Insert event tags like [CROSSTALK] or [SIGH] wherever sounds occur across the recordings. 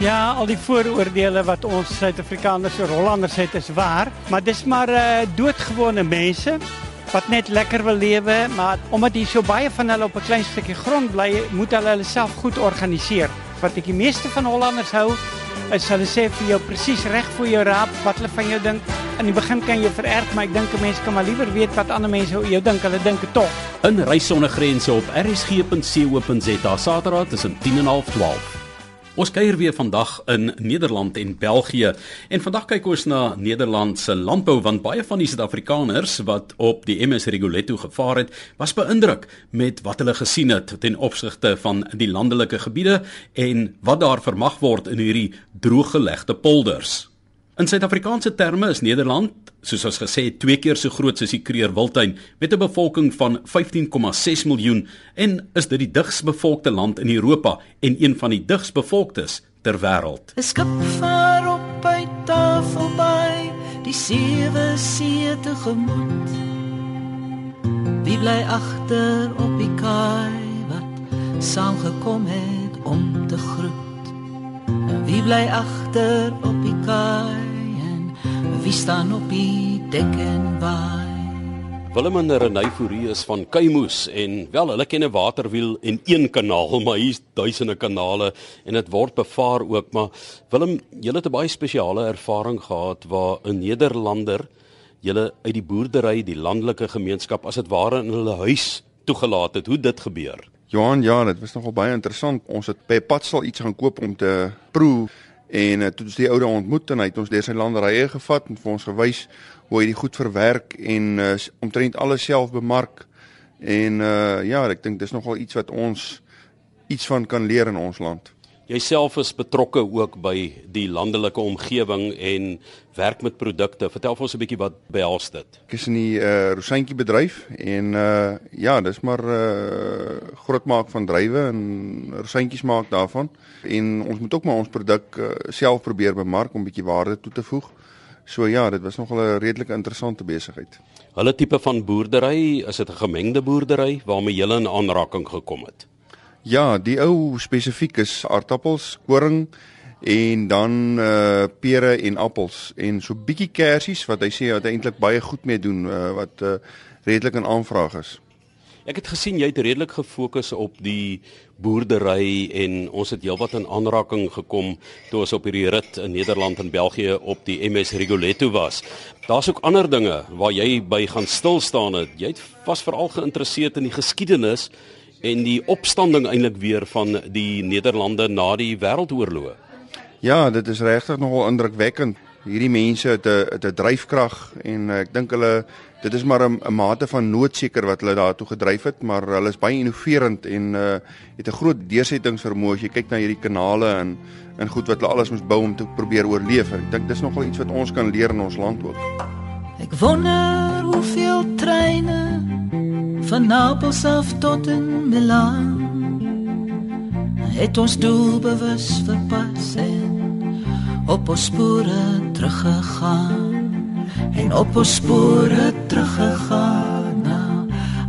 Ja, al die vooroordeele wat ons Suid-Afrikaners en Hollanders het is waar, maar dis maar uh, doodgewone mense wat net lekker wil lewe, maar omdat hier so baie van hulle op 'n klein stukkie grond bly, moet hulle self goed organiseer. Wat ek die meeste van Hollanders hou, is hulle sê vir jou presies reg vir jou raap wat hulle van jou dink. In die begin kan jy vererg, maar ek dink 'n mens kan maar liewer weet wat ander mense oor jou. Hulle dink dit tog. In Reis sonder grense op rsg.co.za Saterdag tussen 10 en 12. Ons kuier weer vandag in Nederland en België en vandag kyk ons na Nederland se landbou want baie van die Suid-Afrikaners wat op die MS Rigoletto gevaar het, was beïndruk met wat hulle gesien het ten opsigte van die landelike gebiede en wat daar vermag word in hierdie drooggelegde polders. In Suid-Afrikaanse terme is Nederland, soos ons gesê het, twee keer so groot soos die Kruger Wildtuin met 'n bevolking van 15,6 miljoen en is dit die digsbevolkte land in Europa en een van die digsbevolktes ter wêreld. 'n Skip vaar op by tafel by die sewe see te gemoed. Wie bly agter op die kaai wat saamgekom het om te groet? Wie bly agter op die kaai? Wie staan op die dek en waai? Willem en Renay Fourie is van Kuimoes en wel hulle ken 'n waterwiel en een kanaal, [LAUGHS] maar hier's duisende kanale en dit word bevaar ook, maar Willem, jy het 'n baie spesiale ervaring gehad waar 'n Nederlander julle uit die boerdery, die landelike gemeenskap as dit ware in hulle huis toegelaat het. Hoe dit gebeur? Johan, ja, dit was nogal baie interessant. Ons het by 'n padstal iets gaan koop om te proe En uh, toe ons die oude ontmoet en hy het ons deur sy landerye gevat en vir ons gewys hoe hy dit goed verwerk en uh, omtrent alles self bemark. En uh, ja, ek dink dis nogal iets wat ons iets van kan leer in ons land. Jouself is betrokke ook by die landelike omgewing en werk met produkte. Vertel vir ons 'n bietjie wat behels dit. Ek is in die uh rosantjie bedryf en uh ja, dis maar uh groot maak van druiwe en rosantjies maak daarvan. En ons moet ook maar ons produk uh, self probeer bemark om bietjie waarde toe te voeg. So ja, dit was nogal 'n redelik interessante besigheid. Hulle tipe van boerdery, is dit 'n gemengde boerdery waarmee jy in aanraking gekom het? Ja, die ou spesifiek is aardappels, koring en dan uh pere en appels en so bietjie kersies wat hy sê wat eintlik baie goed mee doen uh, wat uh redelik in aanvraag is. Ek het gesien jy het redelik gefokus op die boerdery en ons het heelwat in aanraking gekom toe ons op hierdie rit in Nederland en België op die MS Rigoletto was. Daar's ook ander dinge waar jy by gaan stil staan het. Jy het vas veral geïnteresseerd in die geskiedenis en die opstanding eintlik weer van die Nederlande na die wêreldoorloë. Ja, dit is regtig nogal indrukwekkend. Hierdie mense het 'n het 'n dryfkrag en ek dink hulle dit is maar 'n mate van noodseker wat hulle daartoe gedryf het, maar hulle is baie innoverend en uh het 'n groot deursettingsvermoë as jy kyk na hierdie kanale en en goed wat hulle alles moes bou om te probeer oorleef. Ek dink dis nogal iets wat ons kan leer in ons land ook. Ek wonder hoeveel treine van Napels af tot in Milaan. Het ons doelbewus verpas en op ons spore teruggegaan. En op ons spore teruggegaan na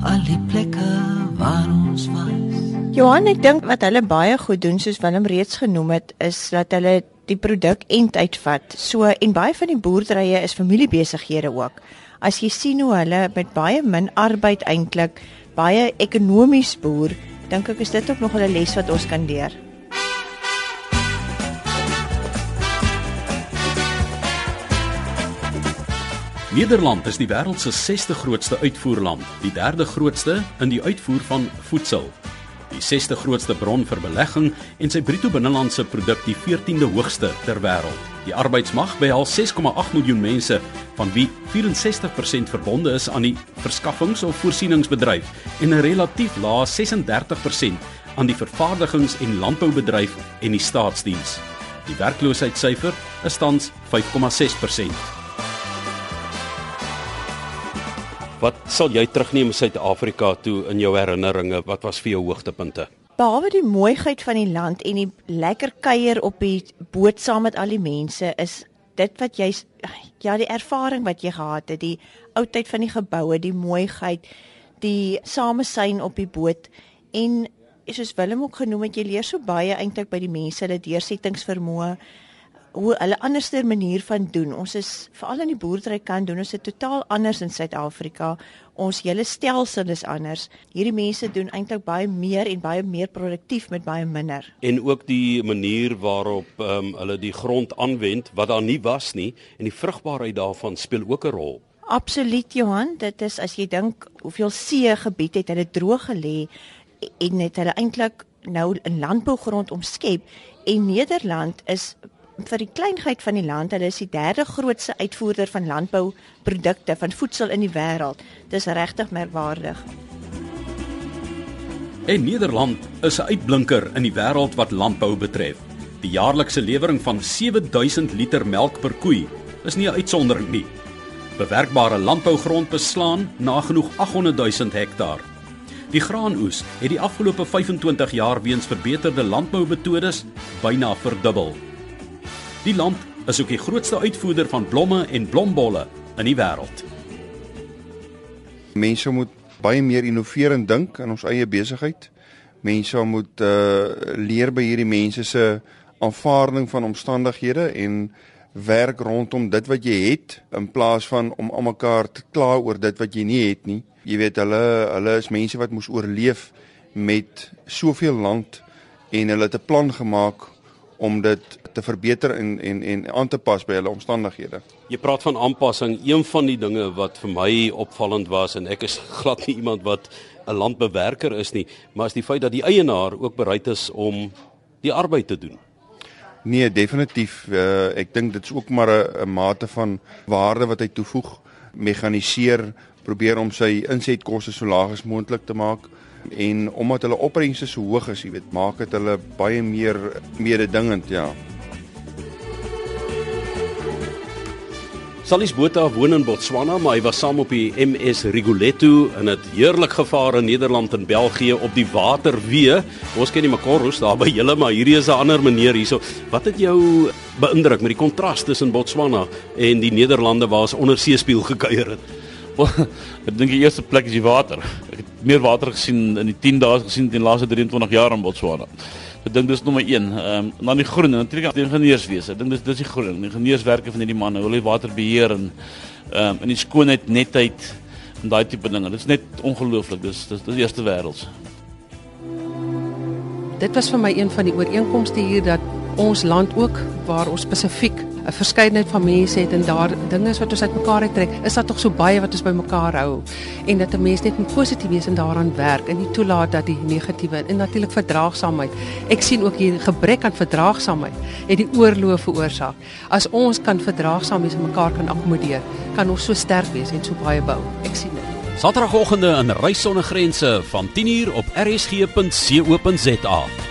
al die plekke waar ons was. Johan ek dink wat hulle baie goed doen soos Willem reeds genoem het is dat hulle die produk end uitvat. So en baie van die boerderye is familiebesighede ook as jy sien hoe hulle met baie min arbeid eintlik baie ekonomies boer, dink ek is dit ook nog 'n les wat ons kan leer. Nederland is die wêreld se 6ste grootste uitvoerland, die derde grootste in die uitvoer van voedsel die 60 grootste bron vir belegging en sy bruto binnelandse produk die 14de hoogste ter wêreld. Die arbeidsmag behels 6,8 miljoen mense, van wie 64% verbonde is aan die verskaffings- of voorsieningsbedryf en 'n relatief lae 36% aan die vervaardigings- en landboubedryf en die staatsdiens. Die werkloosheidssyfer is tans 5,6%. Wat sal jy terugneem Suid-Afrika toe in jou herinneringe? Wat was vir jou hoogtepunte? Behalwe die mooiheid van die land en die lekker kuier op die boot saam met al die mense, is dit wat jy ja, die ervaring wat jy gehad het, die oudheid van die geboue, die mooiheid, die samesyn op die boot en soos Willem ook genoem het, jy leer so baie eintlik by die mense, hulle deursettingsvermoë, hoe hulle anderste manier van doen. Ons is veral in die boerderykant doen ons dit totaal anders in Suid-Afrika. Ons hele stelsel is anders. Hierdie mense doen eintlik baie meer en baie meer produktief met baie minder. En ook die manier waarop ehm um, hulle die grond aanwend wat daar nie was nie en die vrugbaarheid daarvan speel ook 'n rol. Absoluut Johan, dit is as jy dink hoeveel see gebied het hulle droog gelê en net hulle eintlik nou in landbougrond omskep en Nederland is vir die kleinheid van die land, hulle is die derde grootste uitvoerder van landbouprodukte van voedsel in die wêreld. Dis regtig merkwaardig. En Nederland is 'n uitblinker in die wêreld wat landbou betref. Die jaarlikse lewering van 7000 liter melk per koei is nie 'n uitsondering nie. Bewerkbare landbougrond beslaan nagenoeg 800 000 hektaar. Die graanoes het die afgelope 25 jaar weens verbeterde landboumetodes byna verdubbel. Die land is ook die grootste uitvoerder van blomme en blombolle in die wêreld. Mense moet baie meer innoverend dink in ons eie besigheid. Mense moet uh leer by hierdie mense se aanvaarding van omstandighede en werk rondom dit wat jy het in plaas van om almekaar te kla oor dit wat jy nie het nie. Jy weet hulle hulle is mense wat moes oorleef met soveel land en hulle het 'n plan gemaak om dit te verbeter en en en aan te pas by hulle omstandighede. Jy praat van aanpassing. Een van die dinge wat vir my opvallend was en ek is [LAUGHS] glad nie iemand wat 'n landbewerker is nie, maar is die feit dat die eienaar ook bereid is om die arbeid te doen. Nee, definitief. Uh, ek dink dit is ook maar 'n mate van waarde wat hy toevoeg. Mekaniseer, probeer om sy insetkoste so laag as moontlik te maak en omdat hulle opbrengste so hoog is, jy weet, maak dit hulle baie meer mededingend, ja. Salis Botha woon in Botswana, maar hy was saam op die MS Rigoletto en het heerlik gevaar in Nederland en België op die waterweë. Ons ken die Makoros daar by julle, maar hierdie is 'n ander manier hierso. Wat het jou beïndruk met die kontras tussen Botswana en die Nederlande waar ons onder seespieël gekuier het? [LAUGHS] ek dink die eerste plek is die water. Meer water gesien in die 10 dae gesien in die laaste 23 jaar in Botswana. Ek dink dis nommer 1. Ehm um, dan die groen, natuurlik die ingenieurswese. Ek dink dis dis die groen. Die ingenieurswerke van hierdie manne, hulle water beheer en ehm um, in die skoonheid, netheid en daai tipe dinge. Dit is net ongelooflik. Dis dis dis eerste wêrelds. Dit was vir my een van die ooreenkomste hier dat ons land ook waar ons spesifiek 'n verskeidenheid van mense het en daar dinge is wat ons uitmekaar uittrek, is daar tog so baie wat ons bymekaar hou en dat 'n mens net moet positief wees en daaraan werk en nie toelaat dat die negatiewe en natuurlik verdraagsaamheid. Ek sien ook hier gebrek aan verdraagsaamheid het die oorlog veroorsaak. As ons kan verdraagsaam wees en mekaar kan akkommodeer, kan ons so sterk wees en so baie bou. Ek sien dit. Saterdagoggende in Reis sonder grense van 10uur op rsg.co.za.